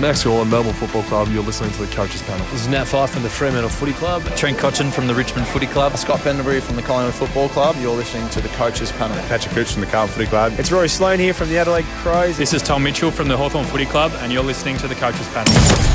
Max Gawn, Melbourne Football Club. You're listening to the Coaches Panel. This is Nat Fyfe from the Fremantle Footy Club. Trent Cotchin from the Richmond Footy Club. Scott Pendlebury from the Collingwood Football Club. You're listening to the Coaches Panel. Patrick Cooch from the Carlton Footy Club. It's Rory Sloane here from the Adelaide Crows. This is Tom Mitchell from the Hawthorn Footy Club, and you're listening to the Coaches Panel.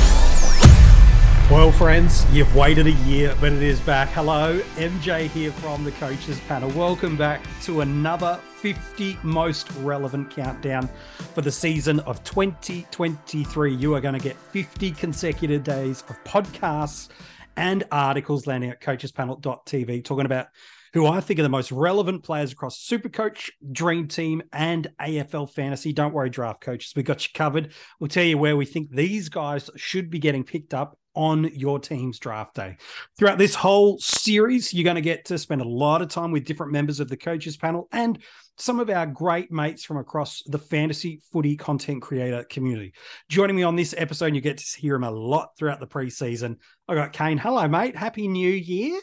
Well, friends, you've waited a year, but it is back. Hello, MJ here from the Coaches Panel. Welcome back to another 50 most relevant countdown for the season of 2023. You are going to get 50 consecutive days of podcasts and articles landing at coachespanel.tv talking about who I think are the most relevant players across Supercoach, Dream Team, and AFL Fantasy. Don't worry, draft coaches, we got you covered. We'll tell you where we think these guys should be getting picked up on your team's draft day. Throughout this whole series, you're going to get to spend a lot of time with different members of the coaches panel and some of our great mates from across the fantasy footy content creator community. Joining me on this episode, you get to hear him a lot throughout the preseason. I got Kane. Hello, mate. Happy New Year.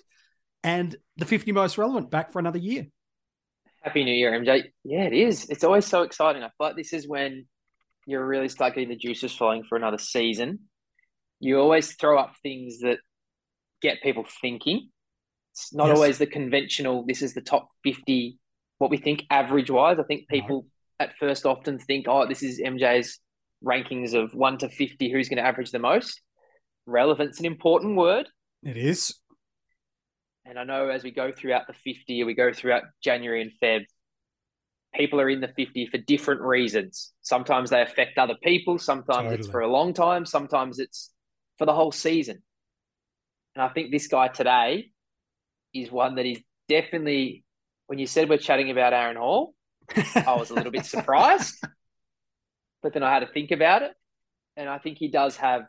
And the 50 most relevant back for another year. Happy New Year, MJ. Yeah, it is. It's always so exciting. I feel like this is when you're really start getting the juices flowing for another season you always throw up things that get people thinking. It's not yes. always the conventional, this is the top 50, what we think average wise. I think people at first often think, oh, this is MJ's rankings of 1 to 50, who's going to average the most. Relevance an important word. It is. And I know as we go throughout the 50, we go throughout January and Feb, people are in the 50 for different reasons. Sometimes they affect other people, sometimes totally. it's for a long time, sometimes it's for the whole season. And I think this guy today is one that is definitely, when you said we're chatting about Aaron Hall, I was a little bit surprised. But then I had to think about it. And I think he does have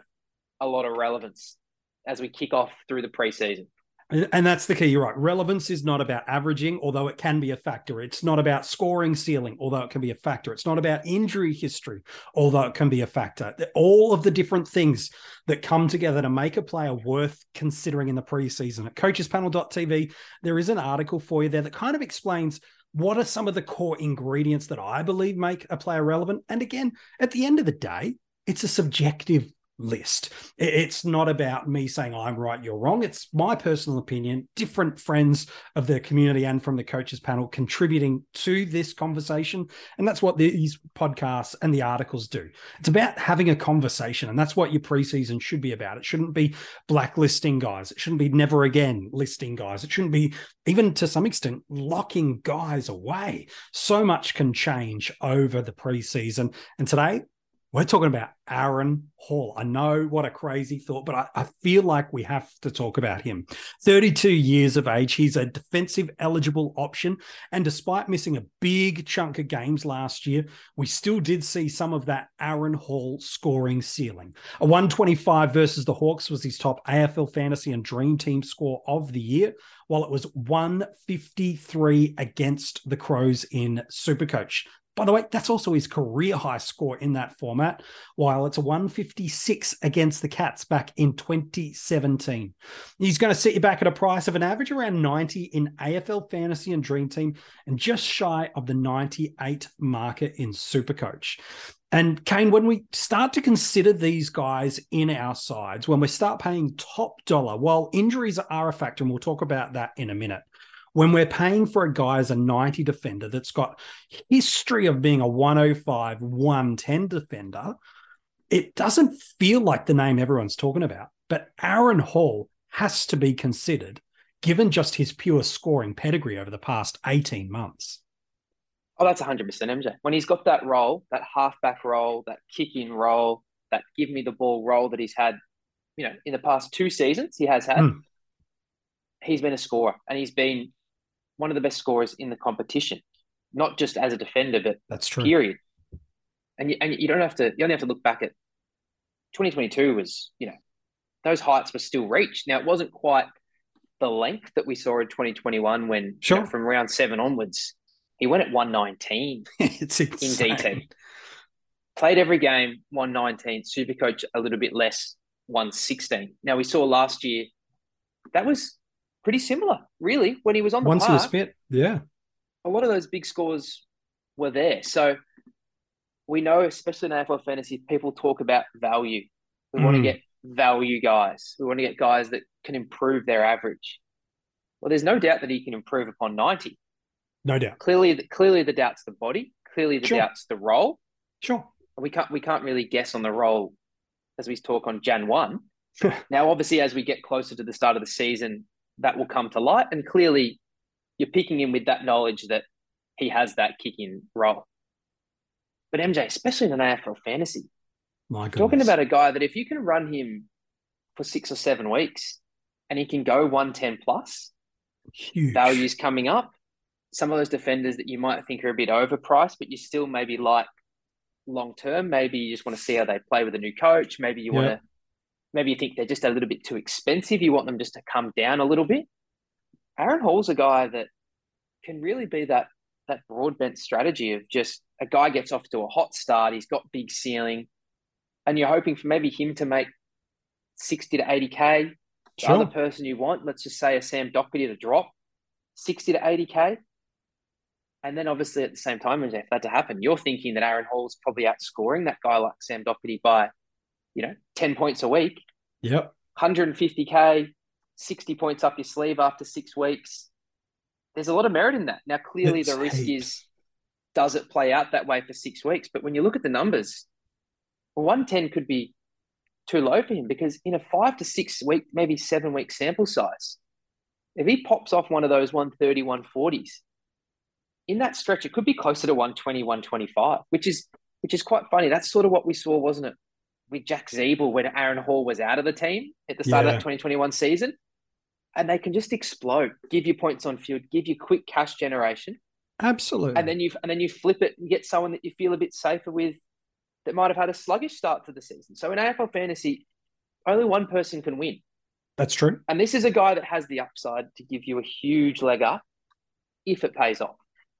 a lot of relevance as we kick off through the preseason. And that's the key. You're right. Relevance is not about averaging, although it can be a factor. It's not about scoring ceiling, although it can be a factor. It's not about injury history, although it can be a factor. All of the different things that come together to make a player worth considering in the preseason. At coachespanel.tv, there is an article for you there that kind of explains what are some of the core ingredients that I believe make a player relevant. And again, at the end of the day, it's a subjective list. It's not about me saying I'm right, you're wrong. It's my personal opinion, different friends of the community and from the coaches panel contributing to this conversation. And that's what these podcasts and the articles do. It's about having a conversation. And that's what your preseason should be about. It shouldn't be blacklisting guys. It shouldn't be never again listing guys. It shouldn't be even to some extent locking guys away. So much can change over the preseason. And today we're talking about Aaron Hall. I know what a crazy thought, but I, I, feel like we have to talk about him. 32 years of age. He's a defensive eligible option. And despite missing a big chunk of games last year, we still did see some of that Aaron Hall scoring ceiling. A 125 versus the Hawks was his top AFL fantasy and dream team score of the year, while it was 153 against the Crows in Supercoach. By the way, that's also his career high score in that format, while it's a 156 against the Cats back in 2017. He's going to set you back at a price of an average around 90 in AFL Fantasy and Dream Team and just shy of the 98 market in Supercoach. And Kane, when we start to consider these guys in our sides, when we start paying top dollar, while injuries are a factor, and we'll talk about that in a minute, when we're paying for a guy as a 90 defender that's got history of being a 105, 110 defender, it doesn't feel like the name everyone's talking about. But Aaron Hall has to be considered given just his pure scoring pedigree over the past 18 months. Oh, that's 100% MJ. When he's got that role, that halfback role, that kick in role, that give me the ball role that he's had, you know, in the past two seasons, he has had. Mm. He's been a scorer and he's been one of the best scorers in the competition, not just as a defender, but that's true. Period. And you, and you don't have to. You only have to look back at 2022 was you know those heights were still reached. Now it wasn't quite the length that we saw in 2021 when sure. you know, from round seven onwards he went at 119 it's in DT. Played every game 119. Super coach a little bit less 116. Now we saw last year that was pretty similar, really, when he was on the Once park. he was fit, yeah. A lot of those big scores were there. So we know, especially in AFL fantasy, people talk about value. We want to Mm. get value guys. We want to get guys that can improve their average. Well, there's no doubt that he can improve upon 90. No doubt. Clearly, the, clearly the doubt's the body. Clearly the Sure. doubt's the role. Sure. We can't we can't really guess on the role as we talk on Jan one. now, obviously, as we get closer to the start of the season, that will come to light, and clearly, you're picking him with that knowledge that he has that kicking role. But MJ, especially in an AFL fantasy, My goodness. talking about a guy that if you can run him for six or seven weeks and he can go 110 plus, huge values coming up. Some of those defenders that you might think are a bit overpriced, but you still maybe like long term. Maybe you just want to see how they play with a new coach. Maybe you want to, maybe you think they're just a little bit too expensive. You want them just to come down a little bit. Aaron Hall's a guy that can really be that that broad bent strategy of just a guy gets off to a hot start. He's got big ceiling, and you're hoping for maybe him to make sixty to eighty k. The Sure. other person you want, let's just say a Sam Docherty to drop 60 to 80K. And then obviously at the same time, if that to happen, you're thinking that Aaron Hall's probably outscoring that guy like Sam Docherty by, you know, 10 points a week, Yep. 150K, 60 points up your sleeve after six weeks. There's a lot of merit in that. Now, clearly It's the risk is, does it play out that way for six weeks? But when you look at the numbers, 110 could be too low for him because in a five to six week, maybe seven week sample size, if he pops off one of those 130, 140s, in that stretch, it could be closer to 120, 125, which is which is quite funny. That's sort of what we saw, wasn't it, with Jack Ziebell when Aaron Hall was out of the team at the start Yeah. of that 2021 season. And they can just explode, give you points on field, give you quick cash generation Absolutely. and then you and then you flip it and get someone that you feel a bit safer with that might have had a sluggish start to the season. So in AFL fantasy, only one person can win, That's true. and this is a guy that has the upside to give you a huge leg up if it pays off.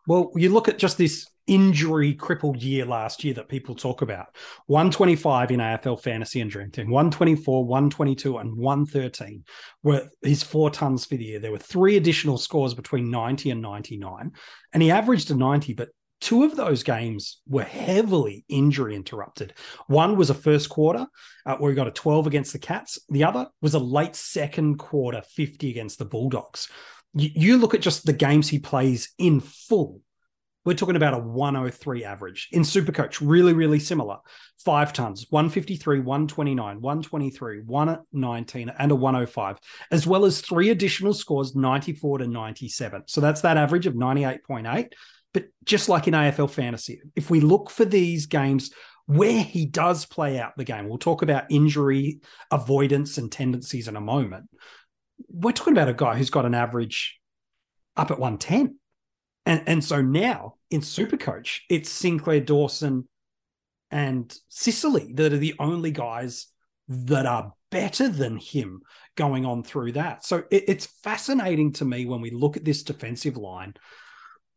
Well, you look at just this injury crippled year last year that people talk about 125 in AFL fantasy and dream team, 124, 122, and 113 were his four tons for the year. There were three additional scores between 90 and 99, and he averaged a 90, but two of those games were heavily injury interrupted. One was a first quarter uh, where he got a 12 against the Cats, the other was a late second quarter 50 against the Bulldogs you, you look at just the games he plays in full. We're talking about a 103 average. In Supercoach, really, really similar. Five tons, 153, 129, 123, 119, and a 105, as well as three additional scores, 94 to 97. So that's that average of 98.8. But just like in AFL fantasy, if we look for these games where he does play out the game, we'll talk about injury avoidance and tendencies in a moment we're talking about a guy who's got an average up at 110. And, and so now in Supercoach, it's Sinclair Dawson and Sicily that are the only guys that are better than him going on through that. So it, it's fascinating to me when we look at this defensive line.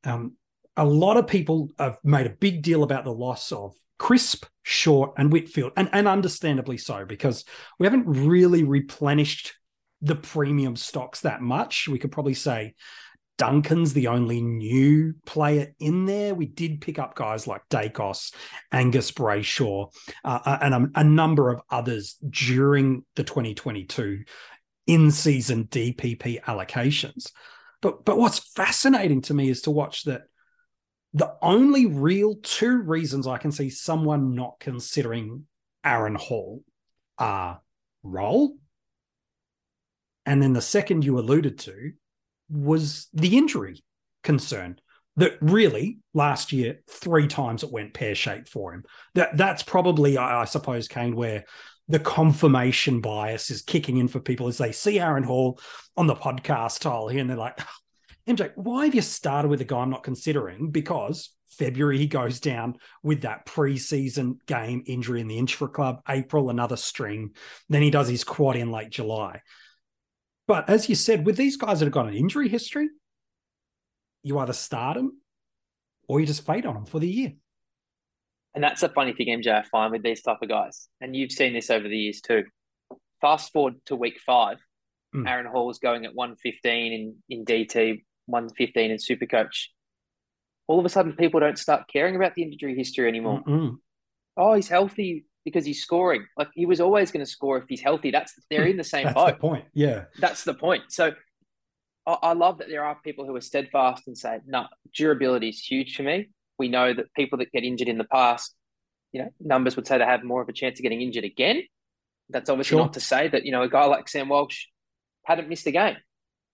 Um, a lot of people have made a big deal about the loss of Crisp, Short, and Whitfield, and, and understandably so, because we haven't really replenished the premium stocks that much. We could probably say Duncan's the only new player in there. We did pick up guys like Daicos, Angus Brayshaw, uh, and a, a number of others during the 2022 in season DPP allocations. But but what's fascinating to me is to watch that the only real two reasons I can see someone not considering Aaron Hall are role and then the second you alluded to was the injury concern that really last year three times it went pear shaped for him. That that's probably I, I suppose Kane where the confirmation bias is kicking in for people as they see Aaron Hall on the podcast tile here and they're like, MJ, why have you started with a guy I'm not considering? Because February he goes down with that preseason game injury in the Intra Club. April another string. Then he does his quad in late July. But as you said, with these guys that have got an injury history, you either start them or you just fade on them for the year. And that's a funny thing, MJ, I find with these type of guys. And you've seen this over the years too. Fast forward to week five, Mm. Aaron Hall is going at 115 in, in DT, 115 in Supercoach. all of a sudden people don't start caring about the injury history anymore. Mm-mm. Oh, he's healthy because he's scoring. Like he was always going to score if he's healthy. That's they're in the same That's boat. the point. Yeah. That's the point. So I, I love that there are people who are steadfast and say, no, durability is huge for me. We know that people that get injured in the past, you know, numbers would say they have more of a chance of getting injured again. That's obviously Sure. not to say that, you know, a guy like Sam Walsh hadn't missed a game.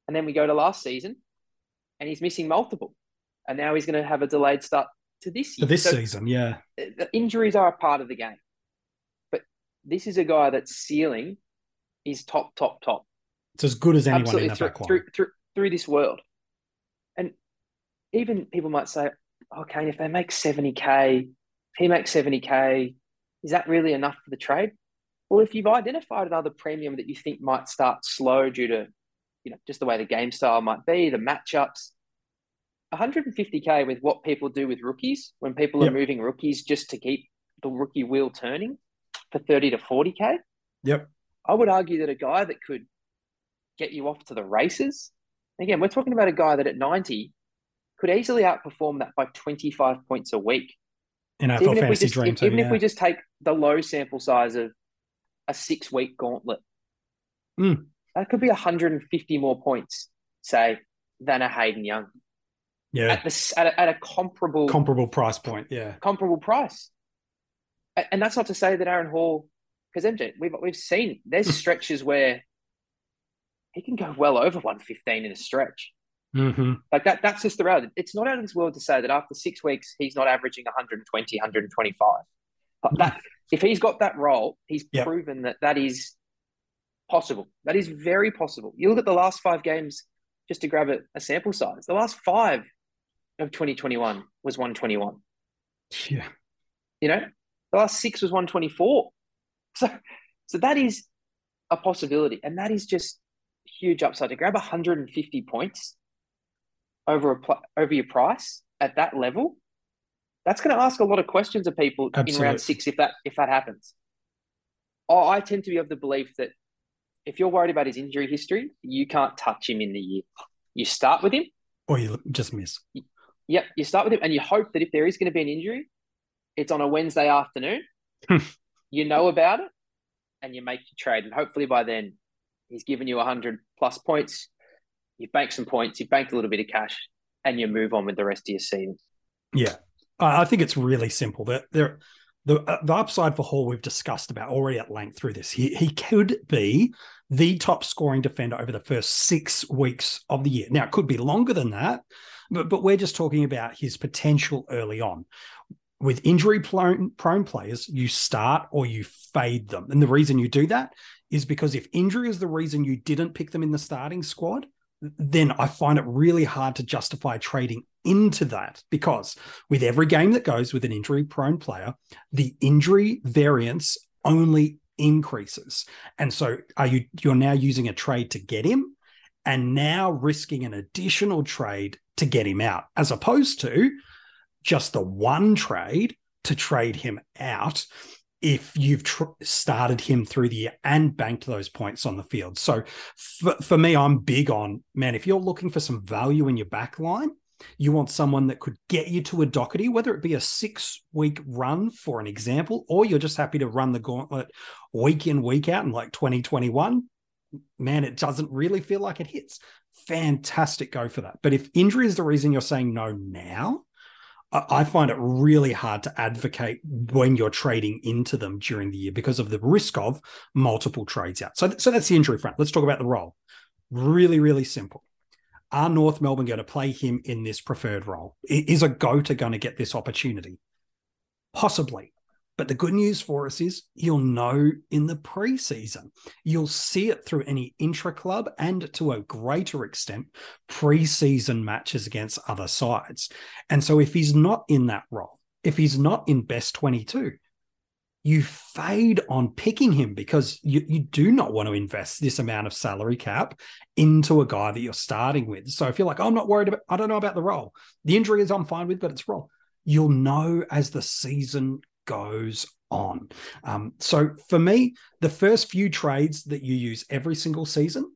And then we go to last season and he's missing multiple. And now he's going to have a delayed start to this For year. this So season, yeah. injuries are a part of the game. This is a guy that's ceiling is top, top, top It's as good as anyone absolutely in that through, back line. through, through, through this world. And even people might say, oh, okay, if they make 70K, if he makes 70K, is that really enough for the trade? Well, if you've identified another premium that you think might start slow due to, you know, just the way the game style might be, the matchups, 150K with what people do with rookies when people Yep. are moving rookies just to keep the rookie wheel turning for 30 to 40K. Yep. I would argue that a guy that could get you off to the races. Again, we're talking about a guy that at 90 could easily outperform that by 25 points a week. In our even if we fantasy just dream if- team, even yeah. if we just take the low sample size of a six week gauntlet, Mm. that could be 150 more points, say, than a Hayden Young yeah. at the at a, at a comparable Comparable price point. Yeah. comparable price. And that's not to say that Aaron Hall, because MJ, we've we've seen there's stretches where he can go well over 115 in a stretch. hmm Like that, that's just the reality. It's not out of this world to say that after six weeks, he's not averaging 120, 125. But that, if he's got that role, he's Yep. proven that that is possible. That is very possible. You look at the last five games, just to grab a, a sample size, the last five of 2021 was 121. Yeah. You know, the last six was 124. So, so that is a possibility. And that is just huge upside to grab 150 points over a pl- over your price at that level. That's going to ask a lot of questions of people in Absolutely. round six if that if that happens. Oh, I tend to be of the belief that if you're worried about his injury history, you can't touch him in the year. You start with him. Or you just miss. Yep, you start with him, and you hope that if there is going to be an injury, it's on a Wednesday afternoon. You know about it, and you make your trade. And hopefully by then, he's given you hundred plus points. You've banked some points. You've banked a little bit of cash, and you move on with the rest of your season. Yeah. I I think it's really simple. That there, the uh, the upside for Hall we've discussed about already at length through this. He he could be the top scoring defender over the first six weeks of the year. Now it could be longer than that, but but we're just talking about his potential early on. With injury prone, players, you start or you fade them, and the reason you do that is because if injury is the reason you didn't pick them in the starting squad, then I find it really hard to justify trading into that because with every game that goes with an injury prone player, the injury variance only increases. And so are you you're now using a trade to get him and now risking an additional trade to get him out as opposed to just the one trade to trade him out if you've tr- started him through the year and banked those points on the field. So for, for me, I'm big on man, if you're looking for some value in your back line, you want someone that could get you to a Docherty, whether it be a six week run, for an example, or you're just happy to run the gauntlet week in, week out in like 2021. Man, it doesn't really feel like it hits. Fantastic go for that. But if injury is the reason you're saying no now, I find it really hard to advocate when you're trading into them during the year because of the risk of multiple trades out. So, so that's the injury front. Let's talk about the role. Really, really simple. Are North Melbourne going to play him in this preferred role? Is a goater going to get this opportunity? Possibly. But the good news for us is you'll know in the preseason. You'll see it through any intra club and to a greater extent, preseason matches against other sides. And so if he's not in that role, if he's not in best 22, you fade on picking him because you, you do not want to invest this amount of salary cap into a guy that you're starting with. So if you're like, oh, I'm not worried about, I don't know about the role. The injury is I'm fine with, but it's role. You'll know as the season goes on. Um, so for me, the first few trades that you use every single season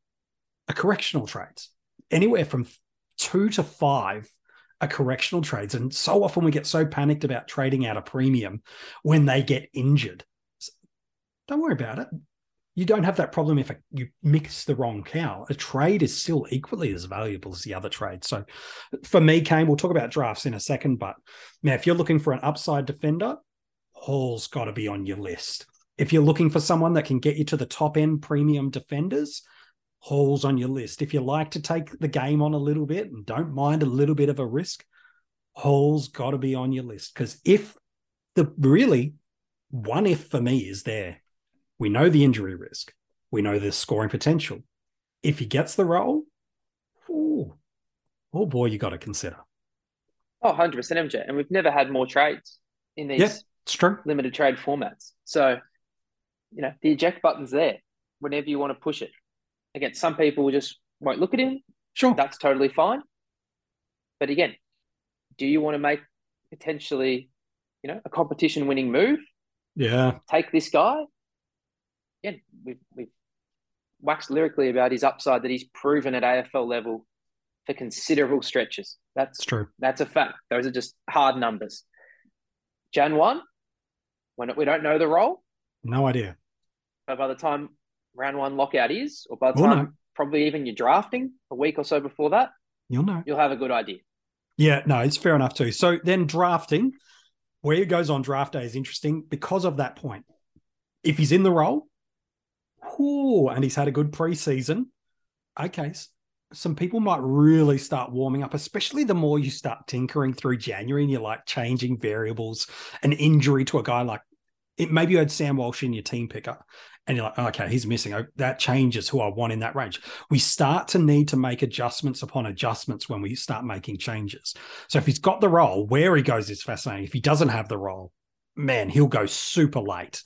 are correctional trades, anywhere from two to five are correctional trades. And so often we get so panicked about trading out a premium when they get injured. So don't worry about it. You don't have that problem if you mix the wrong cow. A trade is still equally as valuable as the other trade. So for me, Kane, we'll talk about drafts in a second. But now, if you're looking for an upside defender, Hall's got to be on your list. If you're looking for someone that can get you to the top end premium defenders, Hall's on your list. If you like to take the game on a little bit and don't mind a little bit of a risk, Hall's got to be on your list. Because if the really one if for me is there, we know the injury risk, we know the scoring potential. If he gets the role, oh, oh boy, you got to consider. Oh, 100% MJ. And we've never had more trades in these yeah, it's true. limited trade formats. So, you know, the eject button's there whenever you want to push it. Again, some people just won't look at him. Sure. That's totally fine. But again, do you want to make potentially, you know, a competition winning move? Yeah. Take this guy. Again, we've, we've waxed lyrically about his upside that he's proven at AFL level for considerable stretches. That's it's true. That's a fact. Those are just hard numbers. Jan 1, we don't know the role. No idea. But by the time round one lockout is, or by the time know. probably even you're drafting a week or so before that, you'll know. You'll have a good idea. Yeah, no, it's fair enough too. So then drafting, where he goes on draft day is interesting because of that point. If he's in the role, whoo, and he's had a good preseason, okay, some people might really start warming up, especially the more you start tinkering through January and you're like changing variables, an injury to a guy like it, maybe you had Sam Walsh in your team picker and you're like, okay, he's missing. Oh, that changes who I want in that range. We start to need to make adjustments upon adjustments when we start making changes. So if he's got the role, where he goes is fascinating. If he doesn't have the role, man, he'll go super late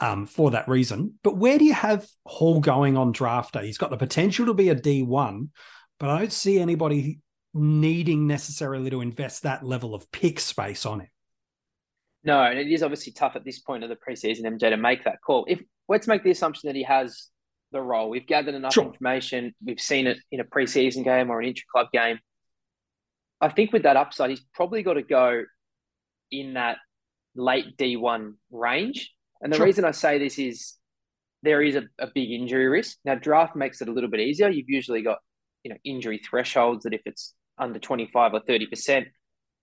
um, for that reason. But where do you have Hall going on draft day? He's got the potential to be a D1, but I don't see anybody needing necessarily to invest that level of pick space on him. No, and it is obviously tough at this point of the preseason, MJ, to make that call. If let's make the assumption that he has the role, we've gathered enough sure. information, we've seen it in a preseason game or an intra-club game. I think with that upside, he's probably got to go in that late D1 range. And the sure. reason I say this is there is a, a big injury risk. Now, draft makes it a little bit easier. You've usually got, you know, injury thresholds that if it's under 25 or 30%,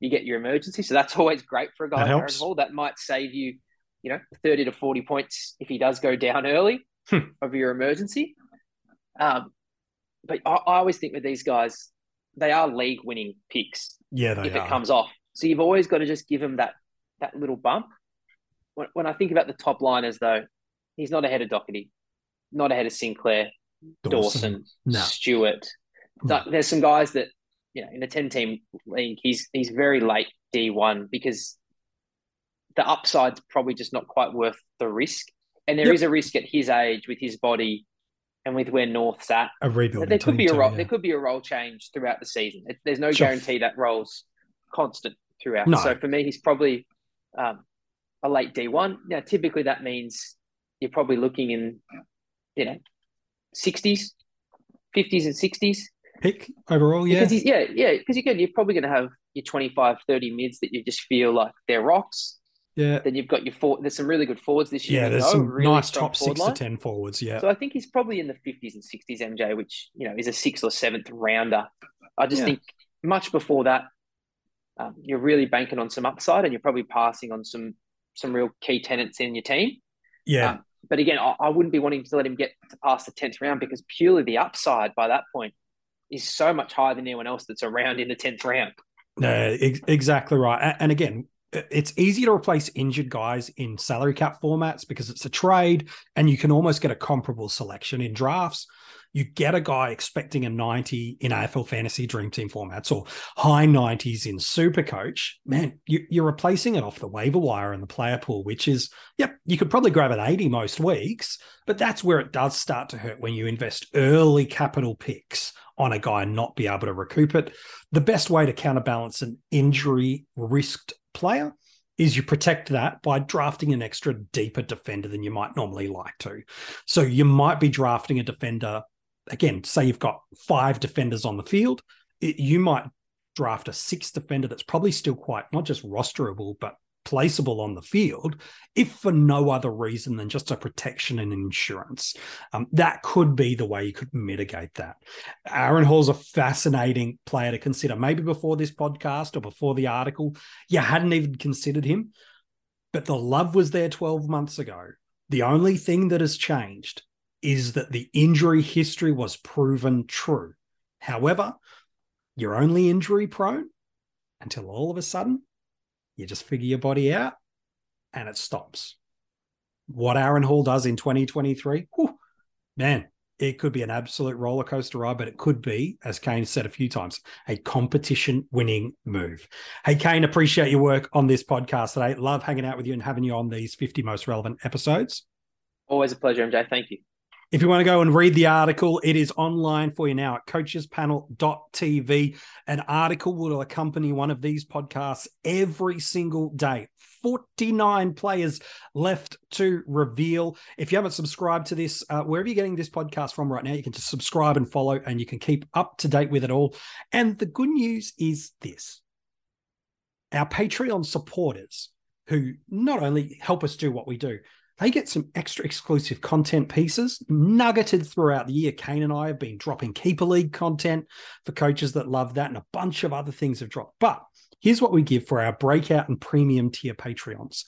you get your emergency. So that's always great for a guy like Aaron Hall. That might save you, you know, 30 to 40 points if he does go down early hmm. of your emergency. Um, but I, I, always think with these guys, they are league winning picks. Yeah, if are. it comes off. So you've always got to just give him that that little bump. When, when I think about the top liners, though, he's not ahead of Docherty, not ahead of Sinclair, Dawson, Dawson no. Stewart. No. There's some guys that you know, in a 10 team league, he's he's very late D1 because the upside's probably just not quite worth the risk. And there yep. is a risk at his age with his body and with where North's at. A rebuild. There could be a role, yeah. there could be a role change throughout the season. There's no sure. guarantee that role's constant throughout. No. So for me, he's probably um, a late D1. Now, typically that means you're probably looking in, you know, 60s, 50s and 60s pick overall. Yeah, because yeah, yeah, because again, you're probably going to have your 25, 30 mids that you just feel like they're rocks. Yeah. Then you've got your four. There's some really good forwards this year. Yeah, there's some really nice top six line. to ten forwards. Yeah. So I think he's probably in the 50s and 60s, MJ, which you know is a sixth or seventh rounder. I just yeah. think much before that, um, you're really banking on some upside, and you're probably passing on some some real key tenants in your team. Yeah. Um, but again, I, I, wouldn't be wanting to let him get to past the tenth round because purely the upside by that point is so much higher than anyone else that's around in the 10th round. Ex- exactly right. And again, it's easy to replace injured guys in salary cap formats because it's a trade and you can almost get a comparable selection in drafts you get a guy expecting a 90 in AFL fantasy dream team formats or high 90s in super coach, man, you, are replacing it off the waiver wire and the player pool, which is, yep, you could probably grab an 80 most weeks, but that's where it does start to hurt when you invest early capital picks on a guy and not be able to recoup it. The best way to counterbalance an injury risked player is you protect that by drafting an extra deeper defender than you might normally like to. So you might be drafting a defender again, say you've got five defenders on the field, it, you might draft a sixth defender that's probably still quite not just rosterable, but placeable on the field, if for no other reason than just a protection and insurance. Um, that could be the way you could mitigate that. Aaron Hall's a fascinating player to consider. Maybe before this podcast or before the article, you hadn't even considered him, but the love was there 12 months ago. The only thing that has changed is that the injury history was proven true. However, you're only injury prone until all of a sudden you just figure your body out and it stops. What Aaron Hall does in 2023, whew, man, it could be an absolute roller coaster ride, but it could be, as Kane said a few times, a competition winning move. Hey, Kane, appreciate your work on this podcast today. Love hanging out with you and having you on these 50 most relevant episodes. Always a pleasure, MJ. Thank you. If you want to go and read the article, it is online for you now at coachespanel.tv. An article will accompany one of these podcasts every single day. 49 players left to reveal. If you haven't subscribed to this, uh, wherever you're getting this podcast from right now, you can just subscribe and follow, and you can keep up to date with it all. And the good news is this our Patreon supporters, who not only help us do what we do, they get some extra exclusive content pieces nuggeted throughout the year. Kane and I have been dropping Keeper League content for coaches that love that, and a bunch of other things have dropped. But here's what we give for our breakout and premium tier Patreons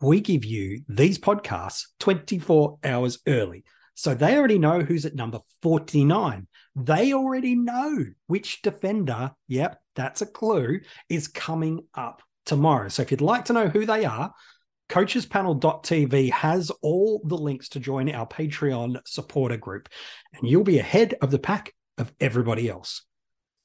we give you these podcasts 24 hours early. So they already know who's at number 49. They already know which defender, yep, that's a clue, is coming up tomorrow. So if you'd like to know who they are, coachespanel.tv has all the links to join our Patreon supporter group, and you'll be ahead of the pack of everybody else.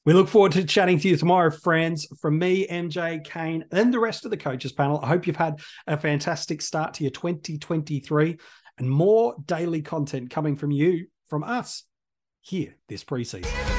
We look forward to chatting to you tomorrow, friends. From me, MJ, Kane, and the rest of the coaches panel, I hope you've had a fantastic start to your 2023 and more daily content coming from you, from us, here this preseason.